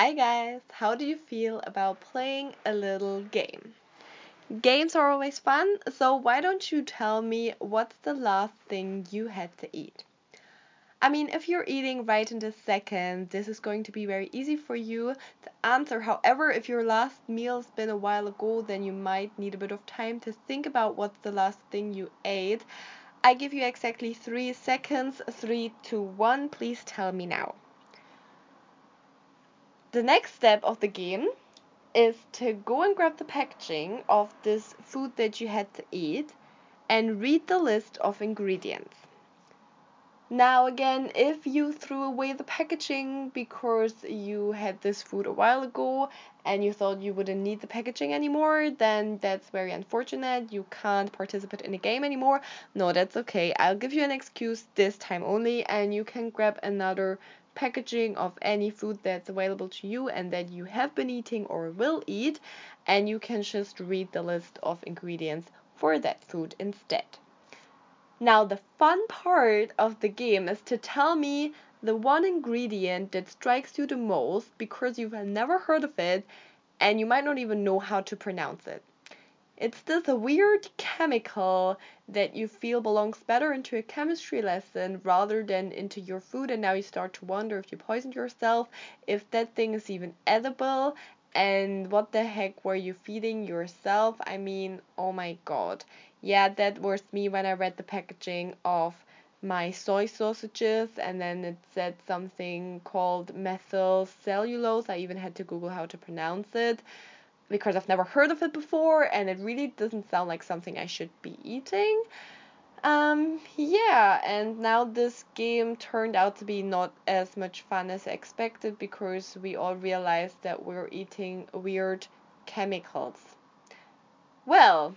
Hi guys, how do you feel about playing a little game? Games are always fun, so why don't you tell me what's the last thing you had to eat? I mean, if you're eating right in this second, this is going to be very easy for you to answer. However, if your last meal's been a while ago, then you might need a bit of time to think about what's the last thing you ate. I give you exactly three seconds. Three, two, one. Please tell me now. The next step of the game is to go and grab the packaging of this food that you had to eat and read the list of ingredients. Now, again, if you threw away the packaging because you had this food a while ago and you thought you wouldn't need the packaging anymore, then that's very unfortunate. You can't participate in the game anymore. No, that's okay. I'll give you an excuse this time only, and you can grab another packaging of any food that's available to you and that you have been eating or will eat, and you can just read the list of ingredients for that food instead. Now, the fun part of the game is to tell me the one ingredient that strikes you the most because you've never heard of it and you might not even know how to pronounce it. It's this a weird chemical that you feel belongs better into a chemistry lesson rather than into your food, and now you start to wonder if you poisoned yourself, if that thing is even edible, and what the heck were you feeding yourself? I mean, oh my god. Yeah, that was me when I read the packaging of my soy sausages and then it said something called methyl cellulose. I even had to Google how to pronounce it because I've never heard of it before and it really doesn't sound like something I should be eating. Um, yeah, and now this game turned out to be not as much fun as expected because we all realized that we're eating weird chemicals. Well,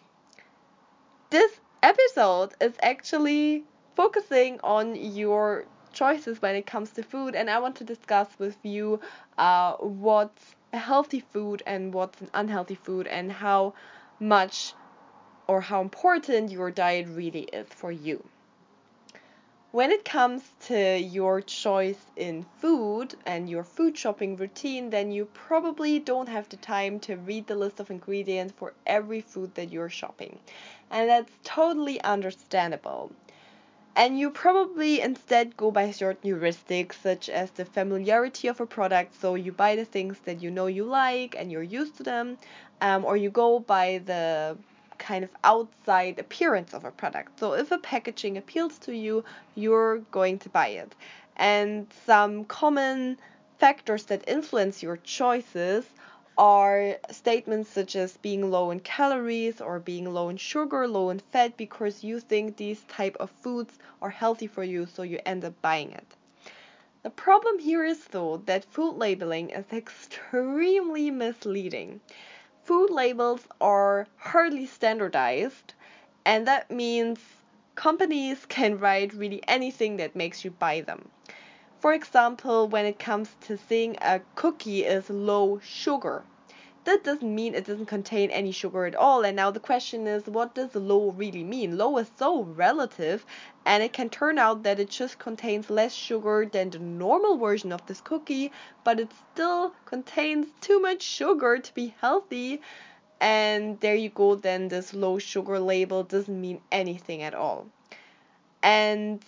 this episode is actually focusing on your choices when it comes to food, and I want to discuss with you uh, what's healthy food and what's an unhealthy food, and how much or how important your diet really is for you. When it comes to your choice in food and your food shopping routine, then you probably don't have the time to read the list of ingredients for every food that you're shopping. And that's totally understandable. And you probably instead go by certain heuristics, such as the familiarity of a product. So you buy the things that you know you like and you're used to them, um, or you go by the kind of outside appearance of a product. So if a packaging appeals to you, you're going to buy it. And some common factors that influence your choices are statements such as being low in calories or being low in sugar, low in fat because you think these type of foods are healthy for you so you end up buying it. The problem here is though that food labeling is extremely misleading food labels are hardly standardized, and that means companies can write really anything that makes you buy them. For example, when it comes to saying a cookie is low sugar, that doesn't mean it doesn't contain any sugar at all. And now the question is, what does low really mean? Low is so relative, and it can turn out that it just contains less sugar than the normal version of this cookie, but it still contains too much sugar to be healthy. And there you go, then this low sugar label doesn't mean anything at all. And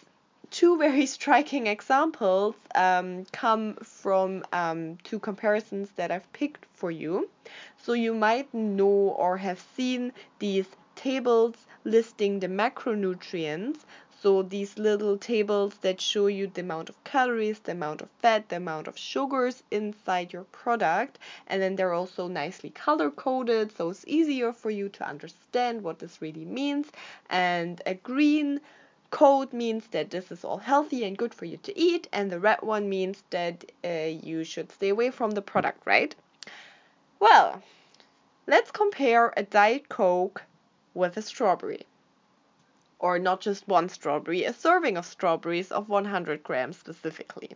two very striking examples um, come from um, two comparisons that I've picked for you. So you might know or have seen these tables listing the macronutrients. So these little tables that show you the amount of calories, the amount of fat, the amount of sugars inside your product. And then they're also nicely color coded, so it's easier for you to understand what this really means. And a green code means that this is all healthy and good for you to eat, and the red one means that uh, you should stay away from the product, right? Well, let's compare a Diet Coke with a strawberry. Or not just one strawberry, a serving of strawberries of 100 grams specifically.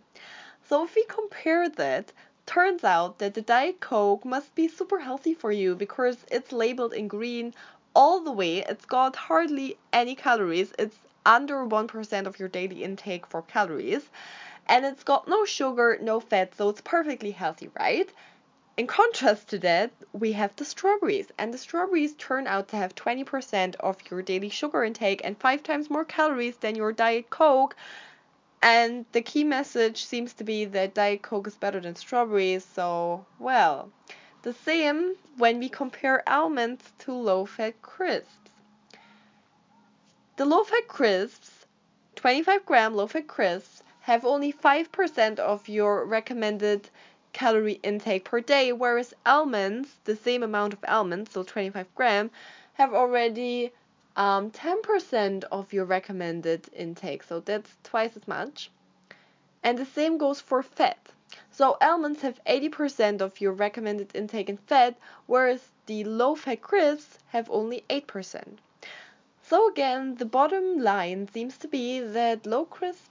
So if we compare that, turns out that the Diet Coke must be super healthy for you because it's labeled in green all the way. It's got hardly any calories. It's under 1% of your daily intake for calories. and it's got no sugar, no fat, so it's perfectly healthy, right? In contrast to that, we have the strawberries, and the strawberries turn out to have 20% of your daily sugar intake and 5 times more calories than your Diet Coke. And the key message seems to be that Diet Coke is better than strawberries, so, well, the same when we compare almonds to low fat crisps. The low fat crisps, 25 gram low fat crisps, have only 5% of your recommended calorie intake per day, whereas almonds, the same amount of almonds, so 25 gram, have already um, 10% of your recommended intake, so that's twice as much. And the same goes for fat. So almonds have 80% of your recommended intake in fat, whereas the low fat crisps have only 8%. So again, the bottom line seems to be that low crisp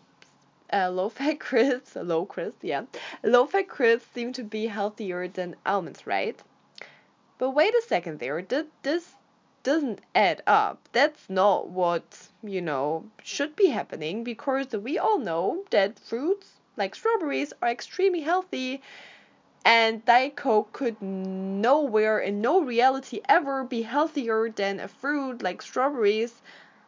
uh, low fat crisps, low crisp, yeah, low fat crisps seem to be healthier than almonds, right? But wait a second there, this doesn't add up. That's not what, you know, should be happening because we all know that fruits like strawberries are extremely healthy and Coke could nowhere in no reality ever be healthier than a fruit like strawberries.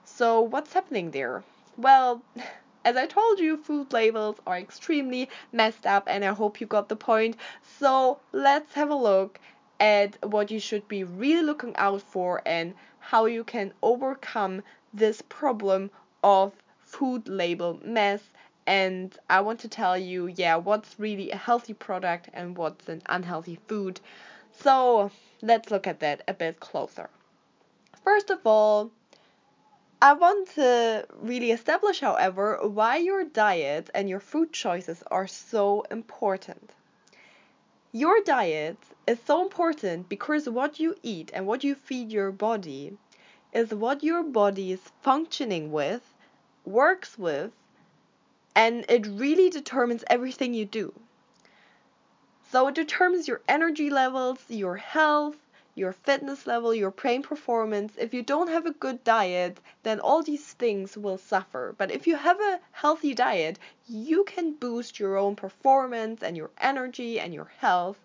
So what's happening there? Well, As I told you, food labels are extremely messed up, and I hope you got the point. So let's have a look at what you should be really looking out for and how you can overcome this problem of food label mess. And I want to tell you, yeah, what's really a healthy product and what's an unhealthy food. So let's look at that a bit closer. First of all, I want to really establish, however, why your diet and your food choices are so important. Your diet is so important because what you eat and what you feed your body is what your body is functioning with, works with, and it really determines everything you do. So it determines your energy levels, your health, your fitness level, your brain performance. If you don't have a good diet, then all these things will suffer. But if you have a healthy diet, you can boost your own performance and your energy and your health.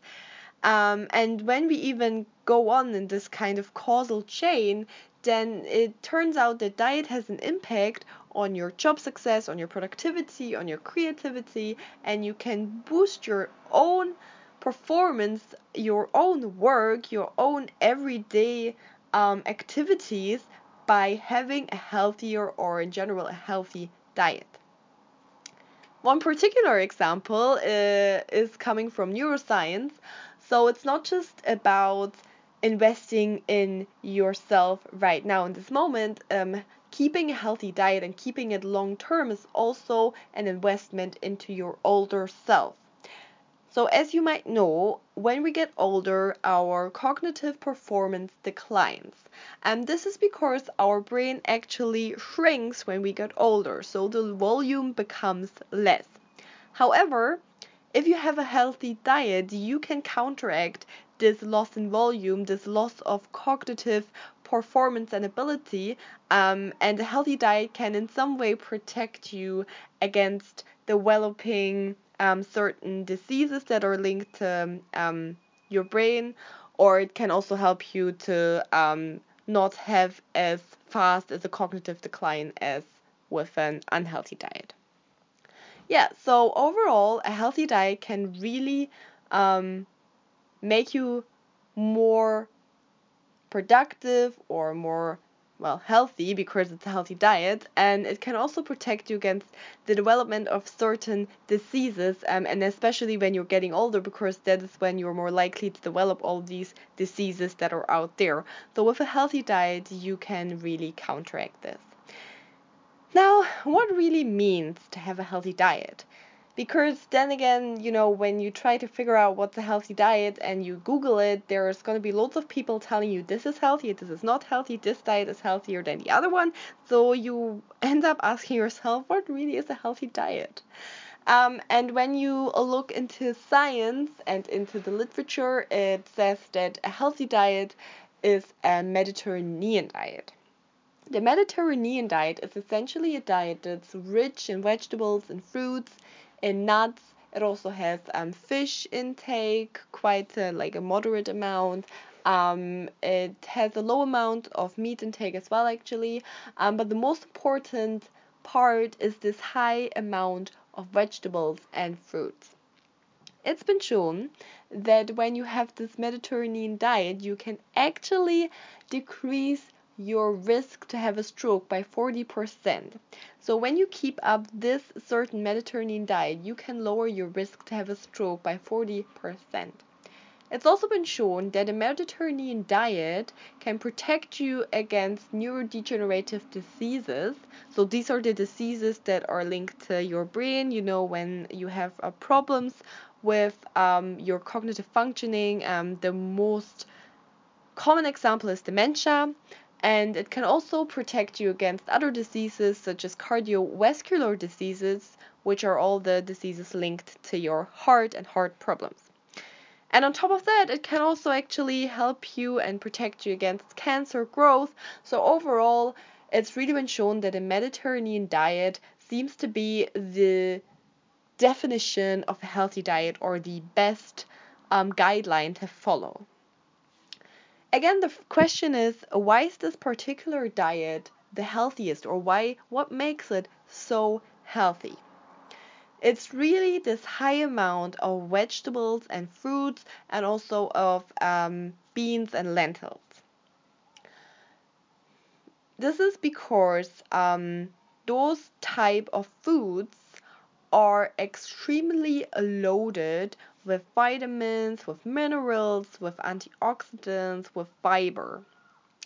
Um, and when we even go on in this kind of causal chain, then it turns out that diet has an impact on your job success, on your productivity, on your creativity, and you can boost your own performance, your own work, your own everyday um, activities by having a healthier or in general a healthy diet. One particular example uh, is coming from neuroscience. So it's not just about investing in yourself right now in this moment. Um, keeping a healthy diet and keeping it long term is also an investment into your older self. So, as you might know, when we get older, our cognitive performance declines. And this is because our brain actually shrinks when we get older, so the volume becomes less. However, if you have a healthy diet, you can counteract this loss in volume, this loss of cognitive performance and ability, um, and a healthy diet can in some way protect you against developing um, certain diseases that are linked to um, your brain, or it can also help you to um, not have as fast as a cognitive decline as with an unhealthy diet. Yeah, so overall, a healthy diet can really um, make you more productive or more well, healthy because it's a healthy diet, and it can also protect you against the development of certain diseases, um, and especially when you're getting older, because that is when you're more likely to develop all these diseases that are out there. So, with a healthy diet, you can really counteract this. Now, what really means to have a healthy diet? Because then again, you know, when you try to figure out what's a healthy diet and you Google it, there's going to be lots of people telling you this is healthy, this is not healthy, this diet is healthier than the other one. So you end up asking yourself, what really is a healthy diet? Um, and when you look into science and into the literature, it says that a healthy diet is a Mediterranean diet. The Mediterranean diet is essentially a diet that's rich in vegetables and fruits in nuts. It also has um, fish intake, quite a, like a moderate amount. Um, it has a low amount of meat intake as well, actually. Um, but the most important part is this high amount of vegetables and fruits. It's been shown that when you have this Mediterranean diet, you can actually decrease your risk to have a stroke by 40%. So when you keep up this certain Mediterranean diet, you can lower your risk to have a stroke by 40%. It's also been shown that a Mediterranean diet can protect you against neurodegenerative diseases. So these are the diseases that are linked to your brain, you know, when you have uh, problems with um, your cognitive functioning. Um, the most common example is dementia and it can also protect you against other diseases such as cardiovascular diseases, which are all the diseases linked to your heart and heart problems. And on top of that, it can also actually help you and protect you against cancer growth. So, overall, it's really been shown that a Mediterranean diet seems to be the definition of a healthy diet or the best um, guideline to follow again, the question is why is this particular diet the healthiest or why what makes it so healthy? It's really this high amount of vegetables and fruits and also of um, beans and lentils. This is because um, those type of foods are extremely loaded with vitamins, with minerals, with antioxidants, with fiber.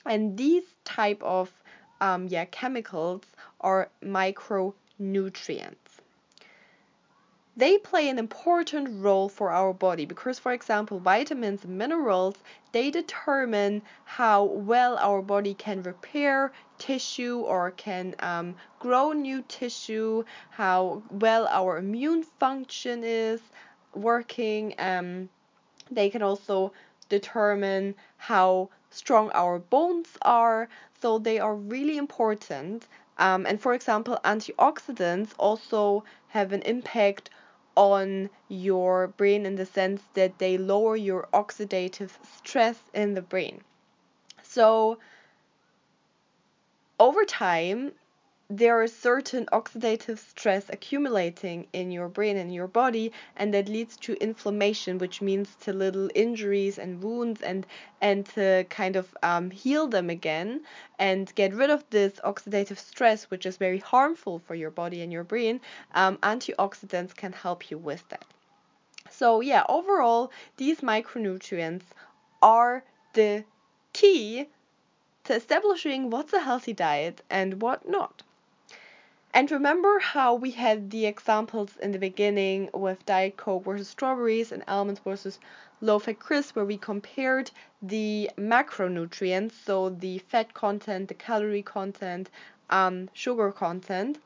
And these type of um, yeah, chemicals are micronutrients they play an important role for our body because for example vitamins and minerals they determine how well our body can repair tissue or can um, grow new tissue how well our immune function is working um, they can also determine how strong our bones are so they are really important um, and for example antioxidants also have an impact on your brain in the sense that they lower your oxidative stress in the brain. So, over time, there is certain oxidative stress accumulating in your brain and your body and that leads to inflammation which means to little injuries and wounds and and to kind of um, heal them again and get rid of this oxidative stress which is very harmful for your body and your brain. Um, antioxidants can help you with that. So yeah overall these micronutrients are the key to establishing what's a healthy diet and what not and remember how we had the examples in the beginning with Diet Coke versus strawberries and almonds versus low fat crisp, where we compared the macronutrients, so the fat content, the calorie content, um, sugar content.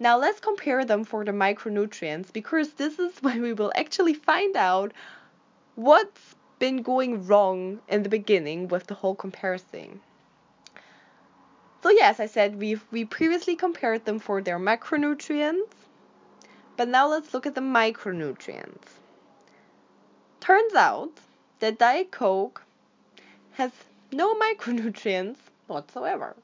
Now let's compare them for the micronutrients because this is when we will actually find out what's been going wrong in the beginning with the whole comparison. So yes, I said we've we previously compared them for their macronutrients, but now let's look at the micronutrients. Turns out that Diet Coke has no micronutrients whatsoever.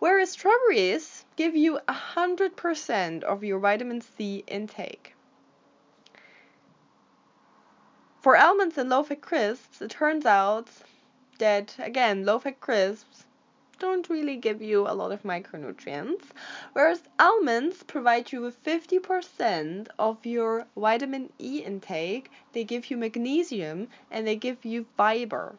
Whereas strawberries give you 100% of your vitamin C intake. For almonds and low fat crisps, it turns out that, again, low fat crisps don't really give you a lot of micronutrients, whereas almonds provide you with 50% of your vitamin E intake. They give you magnesium and they give you fiber.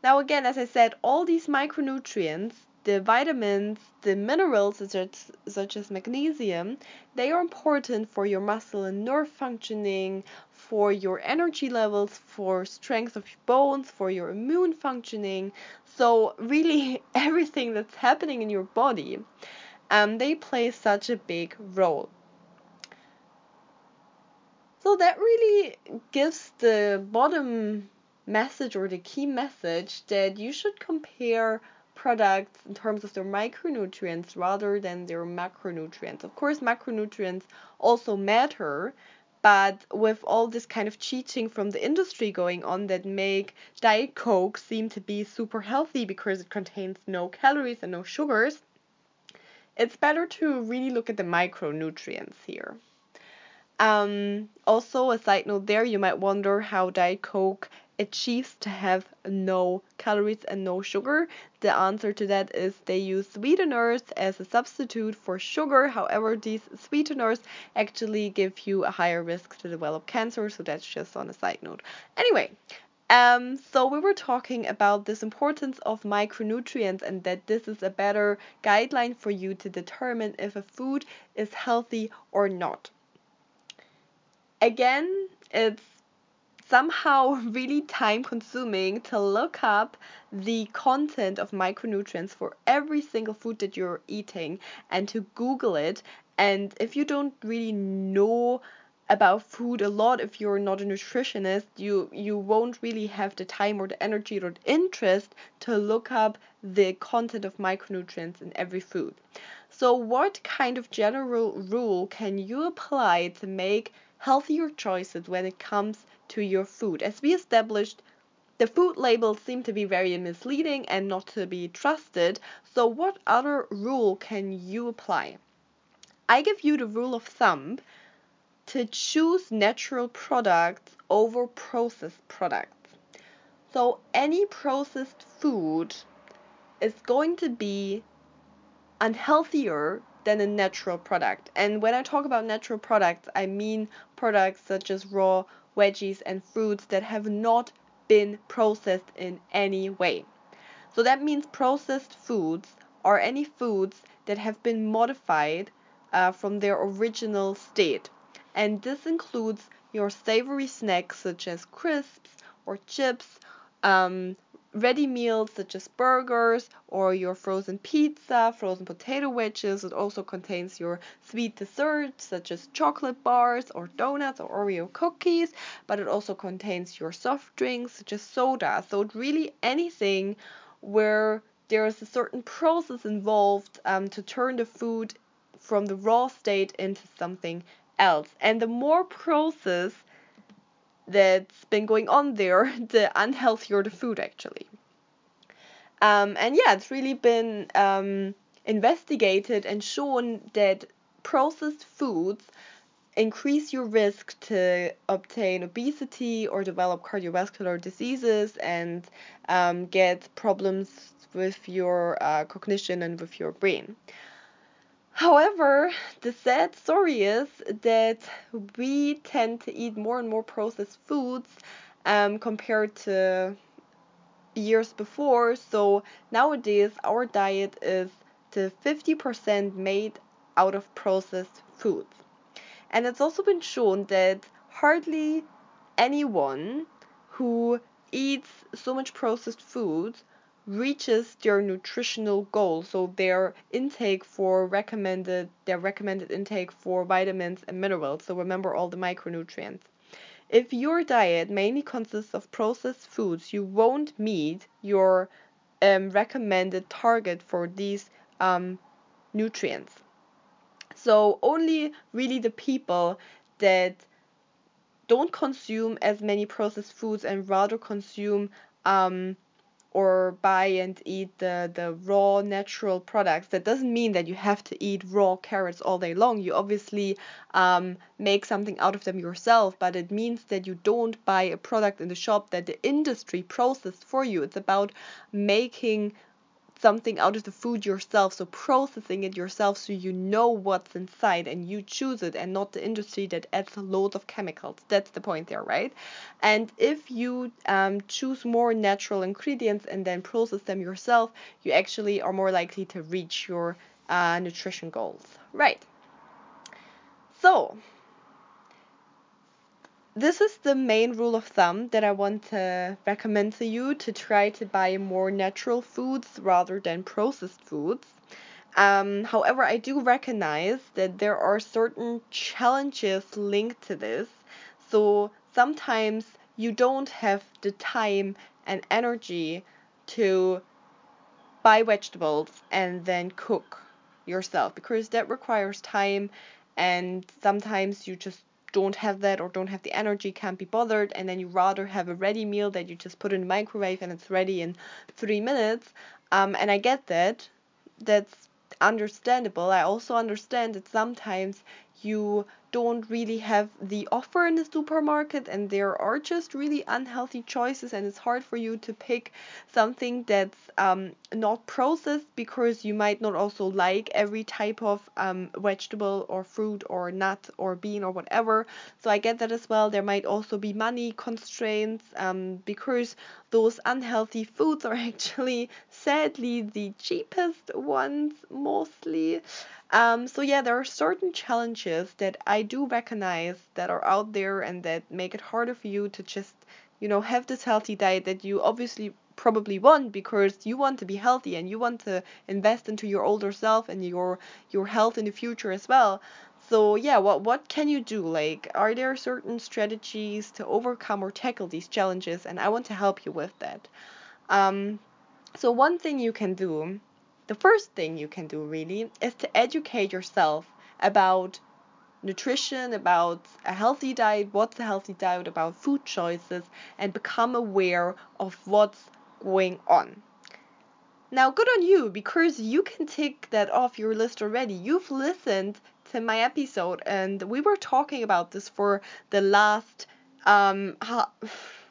Now, again, as I said, all these micronutrients, the vitamins, the minerals such as, such as magnesium, they are important for your muscle and nerve functioning, for your energy levels, for strength of your bones, for your immune functioning. So, really, everything that's happening in your body, um, they play such a big role. So, that really gives the bottom message or the key message that you should compare products in terms of their micronutrients rather than their macronutrients. Of course, macronutrients also matter, but with all this kind of cheating from the industry going on that make Diet Coke seem to be super healthy because it contains no calories and no sugars, it's better to really look at the micronutrients here. Um, also, a side note there, you might wonder how Diet Coke achieves to have no calories and no sugar? The answer to that is they use sweeteners as a substitute for sugar. However, these sweeteners actually give you a higher risk to develop cancer, so that's just on a side note. Anyway, um, so we were talking about this importance of micronutrients and that this is a better guideline for you to determine if a food is healthy or not. Again, it's somehow really time consuming to look up the content of micronutrients for every single food that you're eating and to Google it. And if you don't really know about food a lot if you're not a nutritionist you you won't really have the time or the energy or the interest to look up the content of micronutrients in every food so what kind of general rule can you apply to make healthier choices when it comes to your food. As we established, the food labels seem to be very misleading and not to be trusted. So, what other rule can you apply? I give you the rule of thumb to choose natural products over processed products. So, any processed food is going to be unhealthier than a natural product. And when I talk about natural products, I mean products such as raw veggies, and fruits that have not been processed in any way. So that means processed foods are any foods that have been modified uh, from their original state. And this includes your savory snacks such as crisps or chips, um, ready meals such as burgers or your frozen pizza, frozen potato wedges. It also contains your sweet desserts such as chocolate bars or donuts or Oreo cookies, but it also contains your soft drinks such as soda. So really anything where there is a certain process involved um, to turn the food from the raw state into something else. And the more process that's been going on there, the unhealthier the food actually. Um, and yeah, it's really been um, investigated and shown that processed foods increase your risk to obtain obesity or develop cardiovascular diseases and um, get problems with your uh, cognition and with your brain. However, the sad story is that we tend to eat more and more processed foods um, compared to years before. So nowadays, our diet is to 50% made out of processed foods. And it's also been shown that hardly anyone who eats so much processed food reaches their nutritional goal so their intake for recommended their recommended intake for vitamins and minerals. So remember all the micronutrients. If your diet mainly consists of processed foods you won't meet your um, recommended target for these um, nutrients. So only really the people that don't consume as many processed foods and rather consume um, or buy and eat the, the raw natural products that doesn't mean that you have to eat raw carrots all day long. You obviously um, make something out of them yourself but it means that you don't buy a product in the shop that the industry processed for you. It's about making something out of the food yourself, so processing it yourself so you know what's inside and you choose it and not the industry that adds loads of chemicals. That's the point there, right? And if you um, choose more natural ingredients and then process them yourself, you actually are more likely to reach your uh, nutrition goals. Right. So, this is the main rule of thumb that I want to recommend to you to try to buy more natural foods rather than processed foods. Um, however, I do recognize that there are certain challenges linked to this. So sometimes you don't have the time and energy to buy vegetables and then cook yourself because that requires time and sometimes you just don't have that or don't have the energy, can't be bothered, and then you rather have a ready meal that you just put in the microwave and it's ready in three minutes. Um, and I get that. That's understandable. I also understand that sometimes you don't really have the offer in the supermarket and there are just really unhealthy choices and it's hard for you to pick something that's um, not processed because you might not also like every type of um, vegetable or fruit or nut or bean or whatever. So i get that as well. There might also be money constraints um, because those unhealthy foods are actually sadly the cheapest ones mostly. Um, so yeah, there are certain challenges that I do recognize that are out there and that make it harder for you to just, you know, have this healthy diet that you obviously probably want because you want to be healthy and you want to invest into your older self and your your health in the future as well. So yeah, what what can you do? Like, are there certain strategies to overcome or tackle these challenges? And I want to help you with that. Um, so one thing you can do the first thing you can do really is to educate yourself about nutrition, about a healthy diet, what's a healthy diet, about food choices, and become aware of what's going on. Now, good on you because you can tick that off your list already. You've listened to my episode, and we were talking about this for the last um,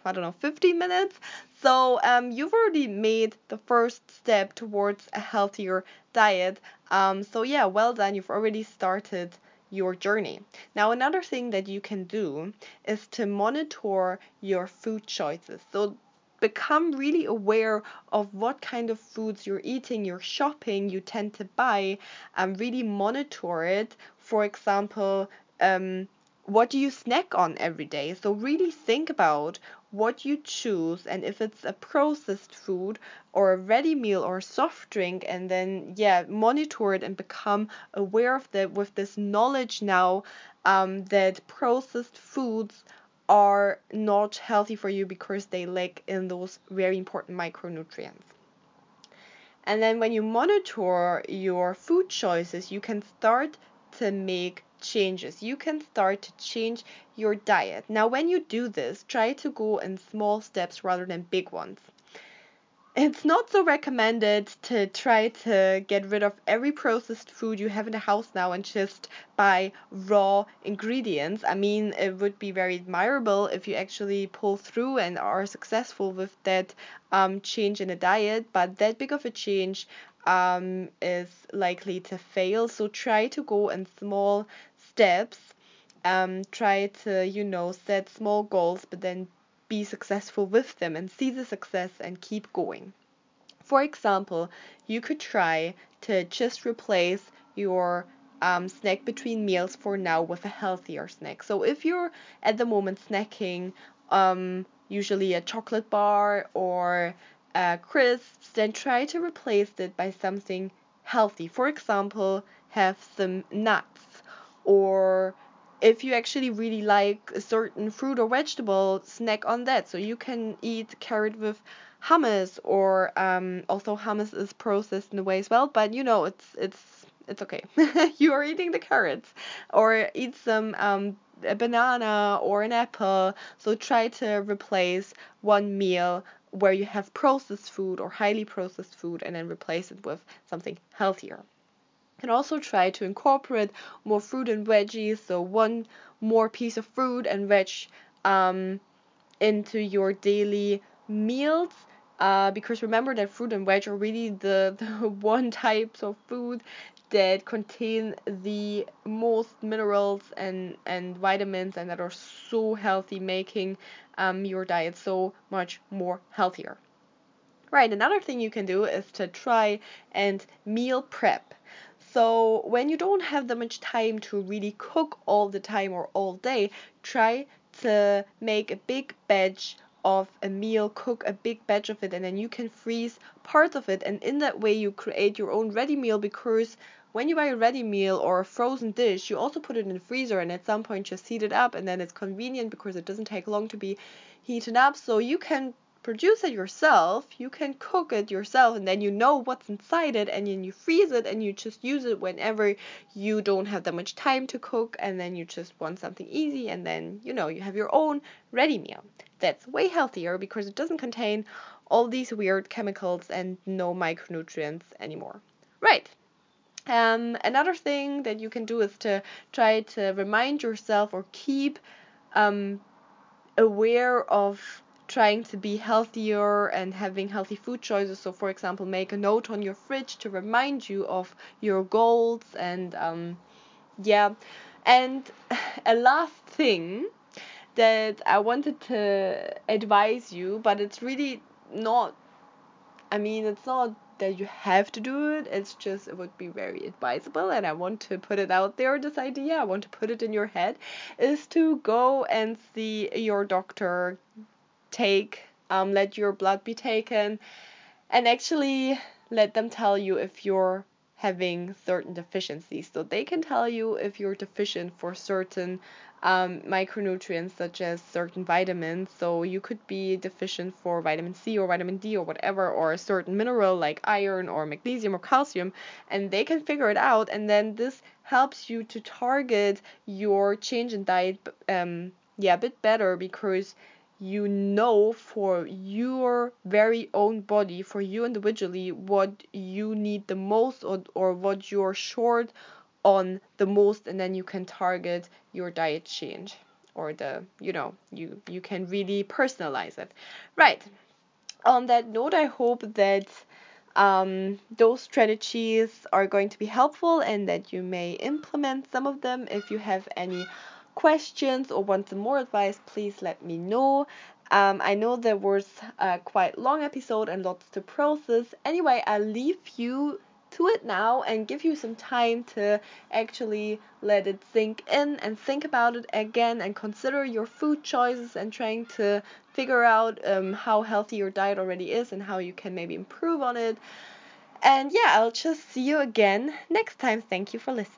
I don't know, 15 minutes. So um, you've already made the first step towards a healthier diet. Um, so yeah, well done. You've already started your journey. Now, another thing that you can do is to monitor your food choices. So become really aware of what kind of foods you're eating, you're shopping, you tend to buy, and really monitor it. For example, um, what do you snack on every day? So really think about what you choose and if it's a processed food or a ready meal or a soft drink and then yeah monitor it and become aware of that with this knowledge now um, that processed foods are not healthy for you because they lack in those very important micronutrients. And then when you monitor your food choices you can start to make changes. You can start to change your diet. Now, when you do this, try to go in small steps rather than big ones. It's not so recommended to try to get rid of every processed food you have in the house now and just buy raw ingredients. I mean, it would be very admirable if you actually pull through and are successful with that um, change in a diet, but that big of a change um, is likely to fail. So try to go in small steps. Um, try to, you know, set small goals, but then be successful with them and see the success and keep going. For example, you could try to just replace your um, snack between meals for now with a healthier snack. So if you're at the moment snacking um, usually a chocolate bar or uh, crisps, then try to replace it by something healthy. For example, have some nuts or if you actually really like a certain fruit or vegetable, snack on that. So you can eat carrot with hummus, or um, also hummus is processed in a way as well. But you know, it's it's it's okay. you are eating the carrots, or eat some um, a banana or an apple. So try to replace one meal where you have processed food or highly processed food, and then replace it with something healthier You can also try to incorporate more fruit and veggies, so one more piece of fruit and veg um, into your daily meals. Uh, because remember that fruit and veg are really the, the one types of food that contain the most minerals and, and vitamins and that are so healthy, making um, your diet so much more healthier. Right, another thing you can do is to try and meal prep. So when you don't have that much time to really cook all the time or all day, try to make a big batch of a meal, cook a big batch of it, and then you can freeze parts of it. And in that way, you create your own ready meal because when you buy a ready meal or a frozen dish, you also put it in the freezer and at some point just heat it up, and then it's convenient because it doesn't take long to be heated up. So you can produce it yourself, you can cook it yourself and then you know what's inside it and then you freeze it and you just use it whenever you don't have that much time to cook and then you just want something easy and then you know you have your own ready meal. That's way healthier because it doesn't contain all these weird chemicals and no micronutrients anymore. Right. Um, another thing that you can do is to try to remind yourself or keep um, aware of trying to be healthier and having healthy food choices. So, for example, make a note on your fridge to remind you of your goals and um, yeah. And a last thing that I wanted to advise you, but it's really not. I mean, it's not that you have to do it. It's just it would be very advisable, and I want to put it out there. This idea, I want to put it in your head, is to go and see your doctor, take, um, let your blood be taken, and actually let them tell you if you're having certain deficiencies. So they can tell you if you're deficient for certain um, micronutrients such as certain vitamins. So you could be deficient for vitamin C or vitamin D or whatever, or a certain mineral like iron or magnesium or calcium, and they can figure it out. And then this helps you to target your change in diet, um, yeah, a bit better because you know for your very own body, for you individually, what you need the most or, or what you're short on the most and then you can target your diet change or the you know you you can really personalize it. Right. On that note i hope that um, those strategies are going to be helpful and that you may implement some of them if you have any questions or want some more advice please let me know um, I know there was a quite long episode and lots to process. Anyway, I'll leave you to it now and give you some time to actually let it sink in and think about it again and consider your food choices and trying to figure out um, how healthy your diet already is and how you can maybe improve on it. And yeah, I'll just see you again next time. Thank you for listening.